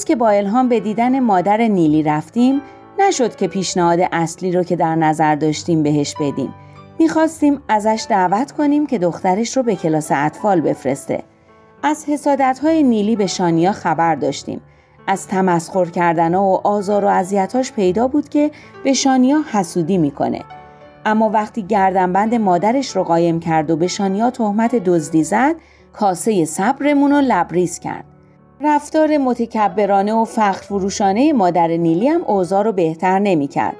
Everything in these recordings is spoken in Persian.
روز که با الهام به دیدن مادر نیلی رفتیم نشد که پیشنهاد اصلی رو که در نظر داشتیم بهش بدیم. می‌خواستیم ازش دعوت کنیم که دخترش رو به کلاس اطفال بفرسته. از حسادت های نیلی به شانیا خبر داشتیم. از تمسخر کردن و آزار و اذیتاش پیدا بود که به شانیا حسودی می‌کنه. اما وقتی گردنبند مادرش رو قایم کرد و به شانیا تهمت دزدی زد، کاسه صبرمون رو لبریز کرد. رفتار متکبرانه و فخر فروشانه مادر نیلی هم اوضاع رو بهتر نمی کرد.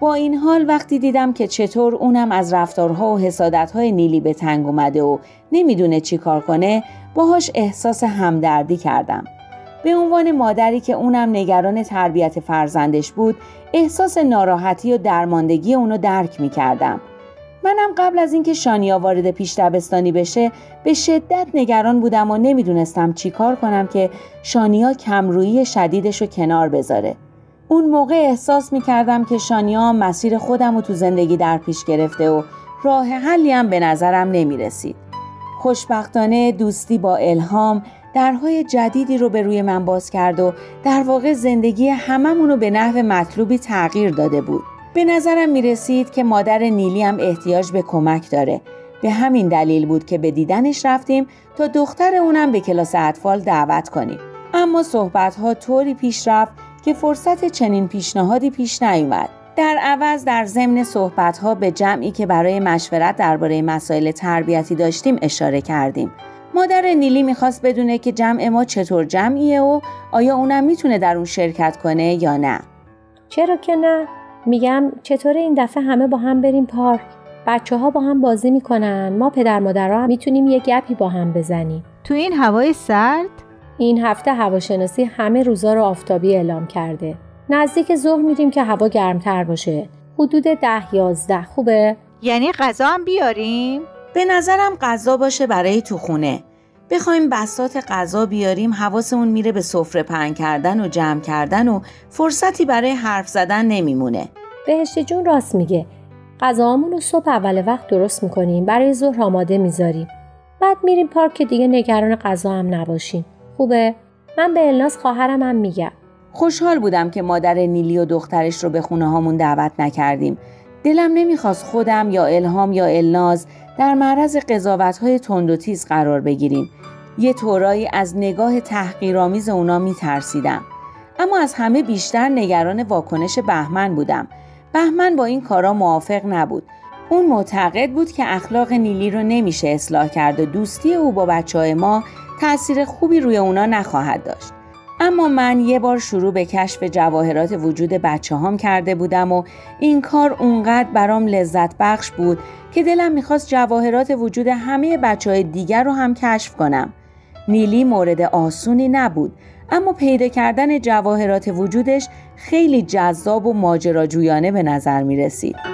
با این حال وقتی دیدم که چطور اونم از رفتارها و حسادتهای نیلی به تنگ اومده و نمی‌دونه چی کار کنه باهاش احساس همدردی کردم. به عنوان مادری که اونم نگران تربیت فرزندش بود احساس ناراحتی و درماندگی اونو درک می کردم. منم قبل از اینکه شانیا وارد پیش دبستانی بشه به شدت نگران بودم و نمی‌دونستم چی کار کنم که شانیا کمرویی شدیدش رو کنار بذاره. اون موقع احساس می کردم که شانیا مسیر خودم رو تو زندگی در پیش گرفته و راه حلی هم به نظرم نمی رسید. خوشبختانه دوستی با الهام درهای جدیدی رو به روی من باز کرد و در واقع زندگی هممون رو به نحو مطلوبی تغییر داده بود. به نظرم می رسید که مادر نیلی هم احتیاج به کمک داره. به همین دلیل بود که به دیدنش رفتیم تا دختر اونم به کلاس اطفال دعوت کنیم. اما صحبت ها طوری پیش رفت که فرصت چنین پیشنهادی پیش نیومد. در عوض در ضمن صحبت ها به جمعی که برای مشورت درباره مسائل تربیتی داشتیم اشاره کردیم. مادر نیلی می‌خواست بدونه که جمع ما چطور جمعیه و آیا اونم می‌تونه در اون شرکت کنه یا نه. چرا که نه؟ میگم چطور این دفعه همه با هم بریم پارک؟ بچه ها با هم بازی می‌کنن. ما پدر مادرها هم می‌تونیم یه گپی با هم بزنیم. تو این هوای سرد؟ این هفته هواشناسی همه روزا رو آفتابی اعلام کرده. نزدیک ظهر میریم که هوا گرمتر باشه. حدود ده یازده. خوبه؟ یعنی غذا هم بیاریم؟ به نظرم غذا باشه برای تو خونه. بخوایم بسات غذا بیاریم حواسمون میره به سفره پهن کردن و جمع کردن و فرصتی برای حرف زدن نمیمونه. بهشت جون راست میگه. غذاهامون رو صبح اول وقت درست می‌کنیم. برای ظهر آماده می‌ذاریم. بعد میریم پارک که دیگه نگران غذا هم نباشیم. خوبه؟ من به الناس خواهرم هم میگم. خوشحال بودم که مادر نیلی و دخترش رو به خونه هامون دعوت نکردیم. دلم نمی‌خواست خودم یا الهام یا الناز در معرض قضاوت های تند و تیز قرار بگیریم. یه طورایی از نگاه تحقیرآمیز اونا میترسیدم. اما از همه بیشتر نگران واکنش بهمن بودم. بهمن با این کارا موافق نبود. اون معتقد بود که اخلاق نیلی رو نمیشه اصلاح کرد و دوستی او با بچه های ما تأثیر خوبی روی اونا نخواهد داشت. اما من یه بار شروع به کشف جواهرات وجود بچه هم کرده بودم و این کار اونقدر برام لذت بخش بود که دلم می‌خواست جواهرات وجود همه بچه های دیگر رو هم کشف کنم. نیلی مورد آسونی نبود اما پیدا کردن جواهرات وجودش خیلی جذاب و ماجراجویانه به نظر می رسید.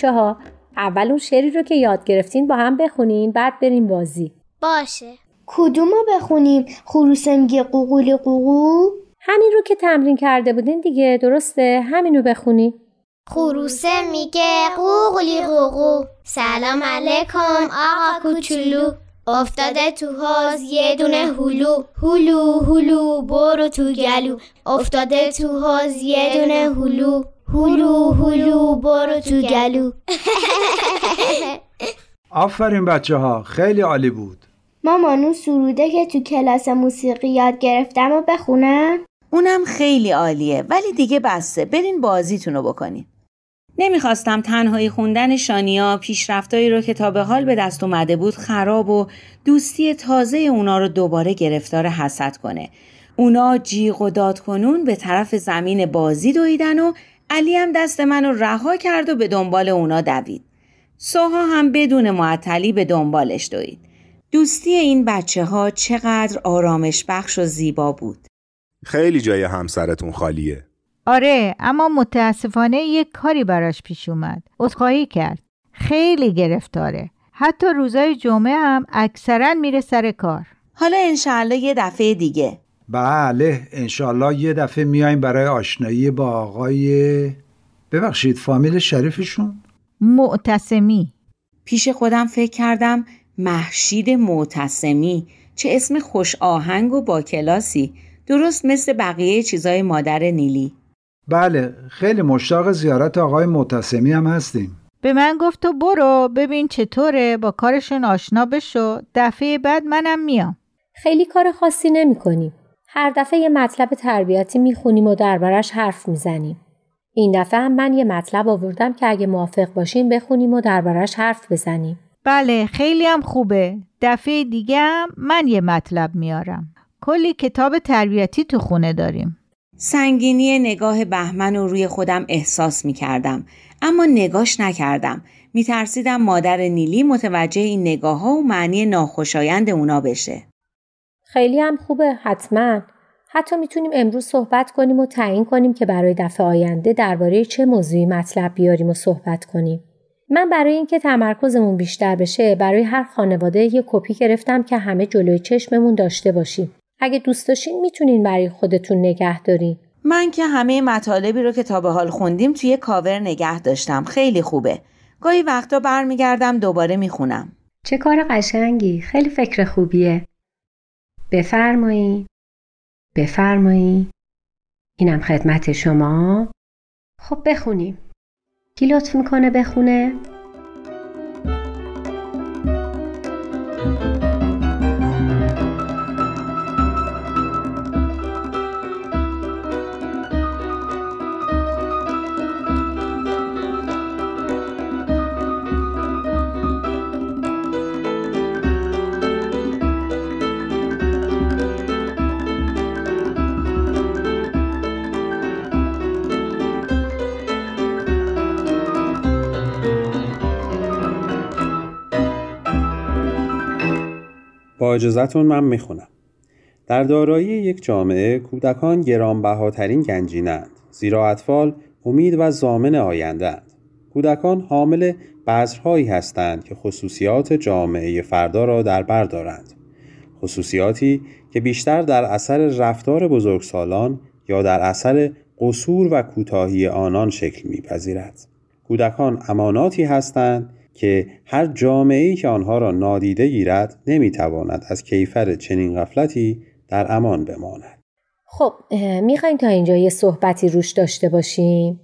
بچه ها اول اون شعری رو که یاد گرفتین با هم بخونین بعد بریم بازی. باشه. کدومو بخونیم خروسه میگه قوقولی قوقو. همین رو که تمرین کرده بودین دیگه درسته؟ همین رو بخونی. خروسه میگه قوقولی قوقو. سلام علیکم آقا کوچولو. افتاده تو حوز یه دونه هلو. هلو هلو برو تو گلو. افتاده تو حوز یه دونه هلو. هلو هلو برو تو گلو. آفرین بچه ها خیلی عالی بود. مامان اون سروده که تو کلاس موسیقی یاد گرفتم و بخونم؟ اونم خیلی عالیه ولی دیگه بسته برین بازیتون رو بکنین. نمی‌خواستم تنهایی خوندن شانیا پیشرفتایی رو که تا به حال به دست اومده بود خراب و دوستی تازه اونا رو دوباره گرفتار حسد کنه. اونا جیغ و داد کنون به طرف زمین بازی دویدن و علی هم دست منو رها کرد و به دنبال اونا دوید. سوها هم بدون معطلی به دنبالش دوید. دوستی این بچه ها چقدر آرامش بخش و زیبا بود. خیلی جای همسرتون خالیه آره اما متاسفانه یک کاری براش پیش اومد عذرخواهی کرد خیلی گرفتاره حتی روزای جمعه هم اکثرا میره سر کار حالا انشالله یه دفعه دیگه. بله انشالله یه دفعه میایم برای آشنایی با آقای ببخشید فامیل شریفشون؟ معتصمی. پیش خودم فکر کردم محشید معتصمی. چه اسم خوش آهنگ و با کلاسی. درست مثل بقیه چیزای مادر نیلی. بله خیلی مشتاق زیارت آقای معتصمی هم هستیم. به من گفت تو برو ببین چطوره با کارشون آشنا بشو. دفعه بعد منم میام. خیلی کار خاصی نمی کنیم. هر دفعه یه مطلب تربیتی می‌خونیم و دربارش حرف می‌زنیم. این دفعه هم من یه مطلب آوردم که اگه موافق باشیم بخونیم و دربارش حرف بزنیم. بله خیلی هم خوبه. دفعه دیگه هم من یه مطلب میارم. کلی کتاب تربیتی تو خونه داریم. سنگینی نگاه بهمن رو روی خودم احساس می کردم اما نگاش نکردم. می ترسیدم مادر نیلی متوجه این نگاه ها و معنی ناخوشایند اونا بشه. خیلی هم خوبه حتما. حتی می‌تونیم امروز صحبت کنیم و تعیین کنیم که برای دفعه آینده درباره چه موضوعی مطلب بیاریم و صحبت کنیم. من برای اینکه تمرکزمون بیشتر بشه برای هر خانواده یه کپی گرفتم که همه جلوی چشممون داشته باشیم. اگه دوست داشتین می‌تونین برای خودتون نگه دارین. من که همه مطالبی رو که تا به حال خوندیم توی کاور نگه داشتم خیلی خوبه گاهی وقتا برمیگردم دوباره می‌خونم چه کار قشنگی خیلی فکر خوبیه بفرمایید بفرمایید اینم خدمت شما. خب بخونیم. کی لطف می‌کنه بخونه؟ با من می‌خونم. در دارایی یک جامعه کودکان گرانبهاترین گنجینند زیرا اطفال امید و زامن آیندهاند. کودکان حامل بذرهایی هستند که خصوصیات جامعه فردا را در بر دارند. خصوصیاتی که بیشتر در اثر رفتار بزرگسالان یا در اثر قصور و کوتاهی آنان شکل میپذیرد. کودکان اماناتی هستند که هر جامعه‌ای که آنها را نادیده گیرد نمی‌تواند از کیفر چنین غفلتی در امان بماند. خب می‌خواین تا اینجا یه صحبتی روش داشته باشیم.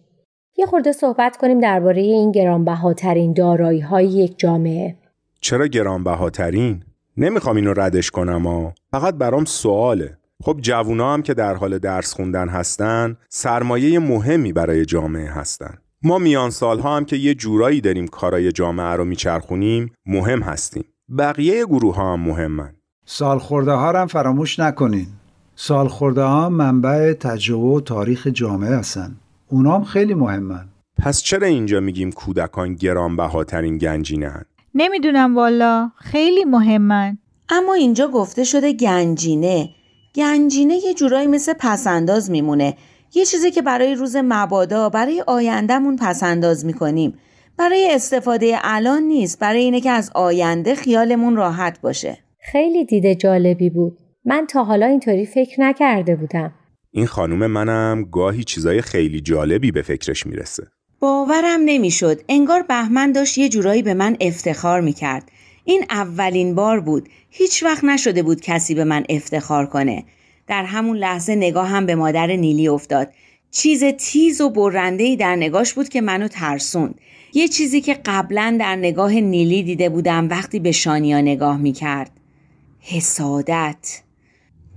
یه خورده صحبت کنیم درباره این گرانبهاترین دارایی های یک جامعه. چرا گرانبهاترین؟ نمی‌خوام اینو ردش کنم ها فقط برام سواله. خب جوونا هم که در حال درس خوندن هستن سرمایه مهمی برای جامعه هستن. ما میان سالها هم که یه جورایی داریم کارای جامعه رو میچرخونیم مهم هستیم. بقیه گروه ها هم مهمن. سالخورده ها رو هم فراموش نکنین. سالخورده ها منبع تجربه و تاریخ جامعه هستن. اونا هم خیلی مهمن. پس چرا اینجا میگیم کودکان گرانبهاترین گنجینه هن؟ نمی‌دونم والا. خیلی مهمن. اما اینجا گفته شده گنجینه. گنجینه یه جورایی مثل پسنداز میمونه. یه چیزی که برای روز مبادا برای آیندهمون پسنداز می‌کنیم. برای استفاده الان نیست برای اینه که از آینده خیالمون راحت باشه. خیلی دیده جالبی بود. من تا حالا اینطوری فکر نکرده بودم. این خانوم منم گاهی چیزای خیلی جالبی به فکرش می‌رسه. باورم نمی‌شد. انگار بهمن داشت یه جورایی به من افتخار می‌کرد. این اولین بار بود. هیچ وقت نشده بود کسی به من افتخار کنه. در همون لحظه نگاه هم به مادر نیلی افتاد. چیز تیز و برندهی در نگاش بود که منو ترسوند. یه چیزی که قبلا در نگاه نیلی دیده بودم وقتی به شانیا نگاه می‌کرد. حسادت.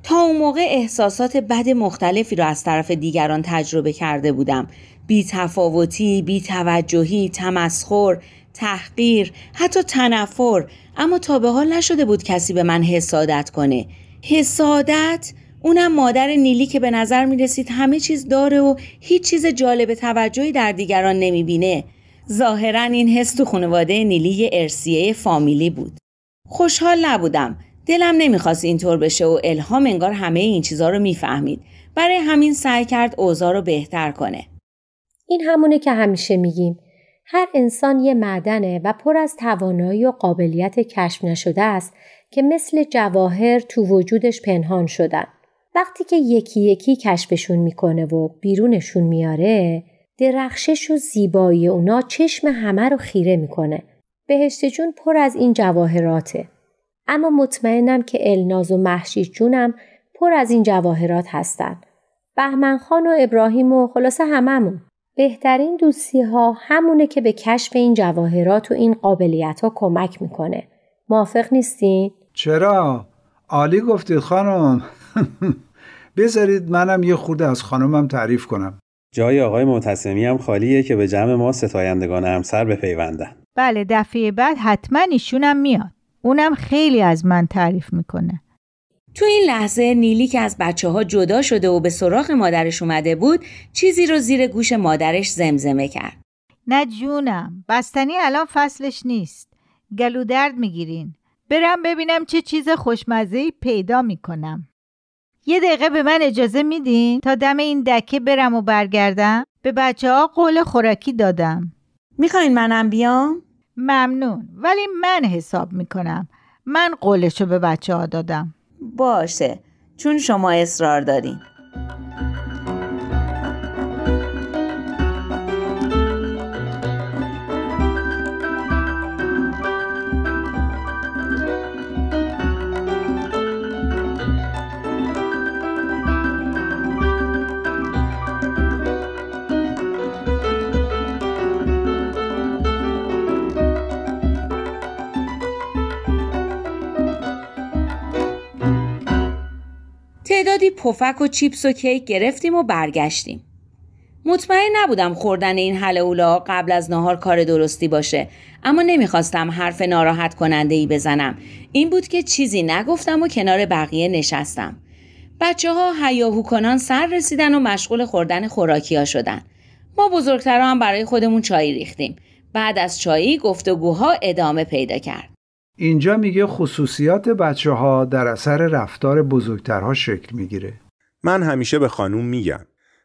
تا اون موقع احساسات بد مختلفی را از طرف دیگران تجربه کرده بودم. بی تفاوتی، بی توجهی، تمسخر، تحقیر، حتی تنفر. اما تا به حال نشده بود کسی به من حسادت کنه. حسادت اونم مادر نیلی که به نظر می رسید همه چیز داره و هیچ چیز جالب توجهی در دیگران نمی بینه. ظاهرا این حس تو خانواده نیلی ارسیه فامیلی بود. خوشحال نبودم. دلم نمی‌خواست اینطور بشه و الهام انگار همه این چیزها رو می‌فهمید. برای همین سعی کرد اوضاع رو بهتر کنه. این همونه که همیشه میگیم. هر انسان یه معدنه و پر از توانایی و قابلیت کشف نشده است که مثل جواهر تو وجودش پنهان شدن. وقتی که یکی یکی کشفشون می‌کنه و بیرونشون میاره درخشش و زیبایی اونا چشم همه رو خیره می‌کنه. بهشت جون پر از این جواهراته. اما مطمئنم که الناز و محشید جونم پر از این جواهرات هستن. بهمن خان و ابراهیم و خلاصه هممون. بهترین دوستی ها همونه که به کشف این جواهرات و این قابلیت ها کمک می‌کنه. موافق نیستین؟ چرا؟ عالی گفتید خانم بذارید منم یه خورده از خانمم تعریف کنم. جای آقای معتصمی هم خالیه که به جمع ما ستایندگان همسر بپیوندن. بله دفعه بعد حتما ایشونم میاد. اونم خیلی از من تعریف می‌کنه. تو این لحظه نیلی که از بچه ها جدا شده و به سراغ مادرش اومده بود چیزی رو زیر گوش مادرش زمزمه کرد. نه جونم بستنی الان فصلش نیست. گلو درد می‌گیرین. برم ببینم چه چیز خوشمزهی پیدا می‌کنم. یه دقیقه به من اجازه میدین تا دم این دکه برم و برگردم؟ به بچه ها قول خوراکی دادم. می‌خواین منم بیام؟ ممنون ولی من حساب می‌کنم. من قولشو به بچه ها دادم. باشه چون شما اصرار دارین. تعدادی پفک و چیپس و کیک گرفتیم و برگشتیم. مطمئن نبودم خوردن این حلولا قبل از نهار کار درستی باشه اما نمی‌خواستم حرف ناراحت کننده ای بزنم. این بود که چیزی نگفتم و کنار بقیه نشستم. بچه ها هیاهو کنان سر رسیدن و مشغول خوردن خوراکی ها شدن. ما بزرگترها هم برای خودمون چای ریختیم. بعد از چایی گفتگوها ادامه پیدا کرد. اینجا میگه خصوصیات بچه ها در اثر رفتار بزرگترها شکل می‌گیره. من همیشه به خانوم میگم.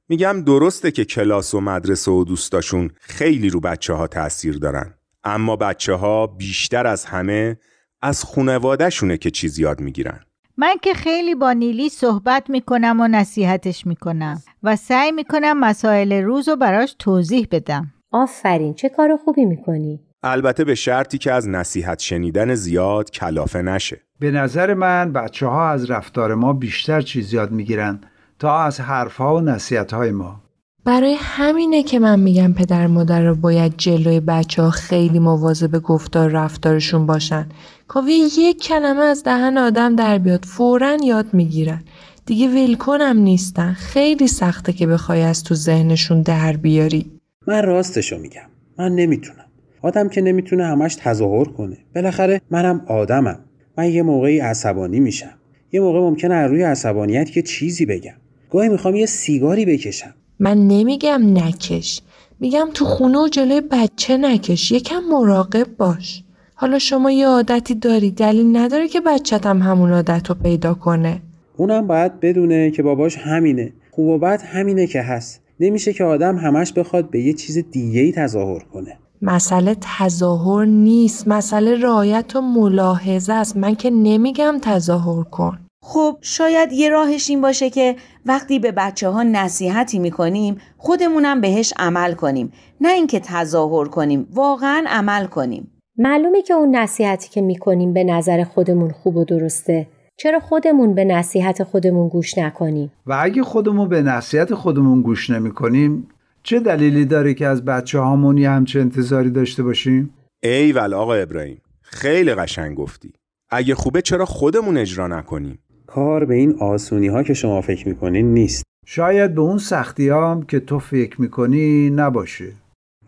میگم درسته که کلاس و مدرسه و دوستاشون خیلی رو بچه ها تأثیر دارن اما بچه ها بیشتر از همه از خونوادهشونه که چیز یاد می‌گیرن. من که خیلی با نیلی صحبت می‌کنم و نصیحتش می‌کنم و سعی می‌کنم مسائل روز رو براش توضیح بدم. آفرین چه کار خوبی می‌کنی. البته به شرطی که از نصیحت شنیدن زیاد کلافه نشه. به نظر من بچه ها از رفتار ما بیشتر چیز یاد می‌گیرن تا از حرفها و نصیحت های ما. برای همینه که من میگم پدر مادر رو باید جلوی بچه ها خیلی مواظب گفتار رفتارشون باشن. کافی یک کلمه از دهن آدم در بیاد فورا یاد می‌گیرن. دیگه ولکنم نیستن. خیلی سخته که بخوای از تو ذهنشون در بیاری. من راستشو میگم. من نمی‌تونم. آدم که نمی‌تونه همش تظاهر کنه. بالاخره منم آدمم. من یه موقعی عصبانی میشم. یه موقع ممکنه از روی عصبانیت یه چیزی بگم. گاهی می‌خوام یه سیگاری بکشم. من نمیگم نکش. میگم تو خونه و جلوی بچه نکش. یکم مراقب باش. حالا شما یه عادتی داری. دلیل نداره که بچت هم همون عادت رو پیدا کنه. اونم باید بدونه که باباش همینه. خوب و بد همینه که هست. نمیشه که آدم همش بخواد به یه چیز دیگه ای تظاهر کنه. مسئله تظاهر نیست. مسئله رعایت و ملاحظه است. من که نمیگم تظاهر کن. خب شاید یه راهش این باشه که وقتی به بچه ها نصیحتی می‌کنیم خودمونم بهش عمل کنیم. نه اینکه تظاهر کنیم واقعا عمل کنیم. معلومه که اون نصیحتی که می‌کنیم به نظر خودمون خوب و درسته. چرا خودمون به نصیحت خودمون گوش نکنیم؟ و اگه خودمون به نصیحت خودمون گوش نمی‌کنیم چه دلیلی داره که از بچه هامون یه همچه انتظاری داشته باشیم؟ ای ول آقا ابراهیم خیلی قشنگ گفتی اگه خوبه چرا خودمون اجرا نکنیم کار به این آسونی ها که شما فکر می‌کنین نیست شاید به اون سختی هم که تو فکر می‌کنی نباشه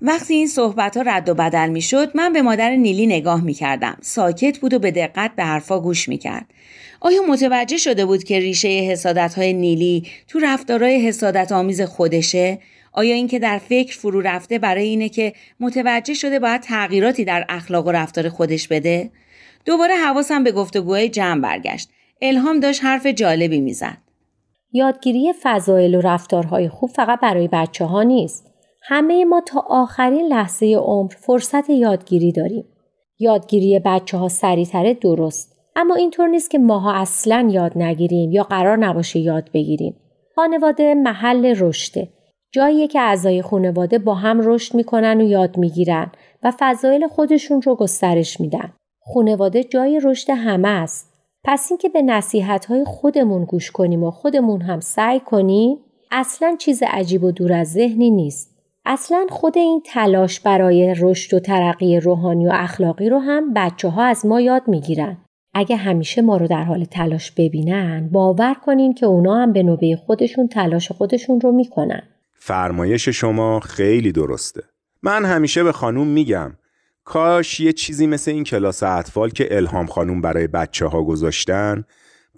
وقتی این صحبت ها رد و بدل می شد من به مادر نیلی نگاه می کردم. ساکت بود و به دقت به حرفا گوش می کرد. آیا متوجه شده بود که ریشه حسادت های نیلی تو رفتارهای حسادت آمیز خودشه؟ آیا اینکه در فکر فرو رفته برای اینه که متوجه شده باید تغییراتی در اخلاق و رفتار خودش بده؟ دوباره حواسم به گفتگوهای جمع برگشت. الهام داشت حرف جالبی می‌زد. یادگیری فضایل و رفتارهای خوب فقط برای بچه ها نیست. همه ما تا آخرین لحظه عمر فرصت یادگیری داریم. یادگیری بچه ها سریعتره درست. اما اینطور نیست که ماها اصلا یاد نگیریم یا قرار نباشه یاد بگیریم. خانواده محل رشده. جاییه که اعضای خانواده با هم رشد می‌کنن و یاد می‌گیرن و فضایل خودشون رو گسترش میدن. خانواده جای رشد همه است. پس اینکه به نصیحت خودمون گوش کنیم و خودمون هم سعی کنیم اصلا چیز عجیب و دور از ذهنی نیست. اصلا خود این تلاش برای رشد و ترقی روحانی و اخلاقی رو هم بچه ها از ما یاد می‌گیرن. اگه همیشه ما رو در حال تلاش ببینن باور کنین که اونا هم به نوبه خودشون تلاش خودشون رو می‌کنن. فرمایش شما خیلی درسته. من همیشه به خانوم میگم کاش یه چیزی مثل این کلاس اطفال که الهام خانوم برای بچه ها گذاشتن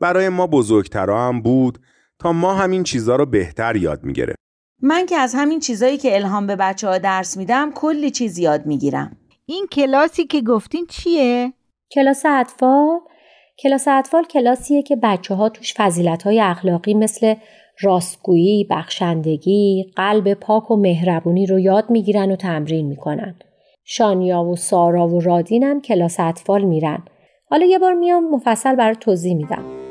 برای ما بزرگترا هم بود تا ما همین چیزها رو بهتر یاد می‌گیره. من که از همین چیزایی که الهام به بچه ها درس میدم کلی چیز یاد می‌گیرم. این کلاسی که گفتین چیه؟ کلاس اطفال کلاس اطفال کلاسیه که بچه ها توش فضیلت های اخلاقی مثل راستگویی، بخشندگی، قلب پاک و مهربونی رو یاد می‌گیرن و تمرین می‌کنن. شانیا و سارا و رادین هم کلاس اطفال میرن. حالا یه بار میام مفصل برای توضیح میدم.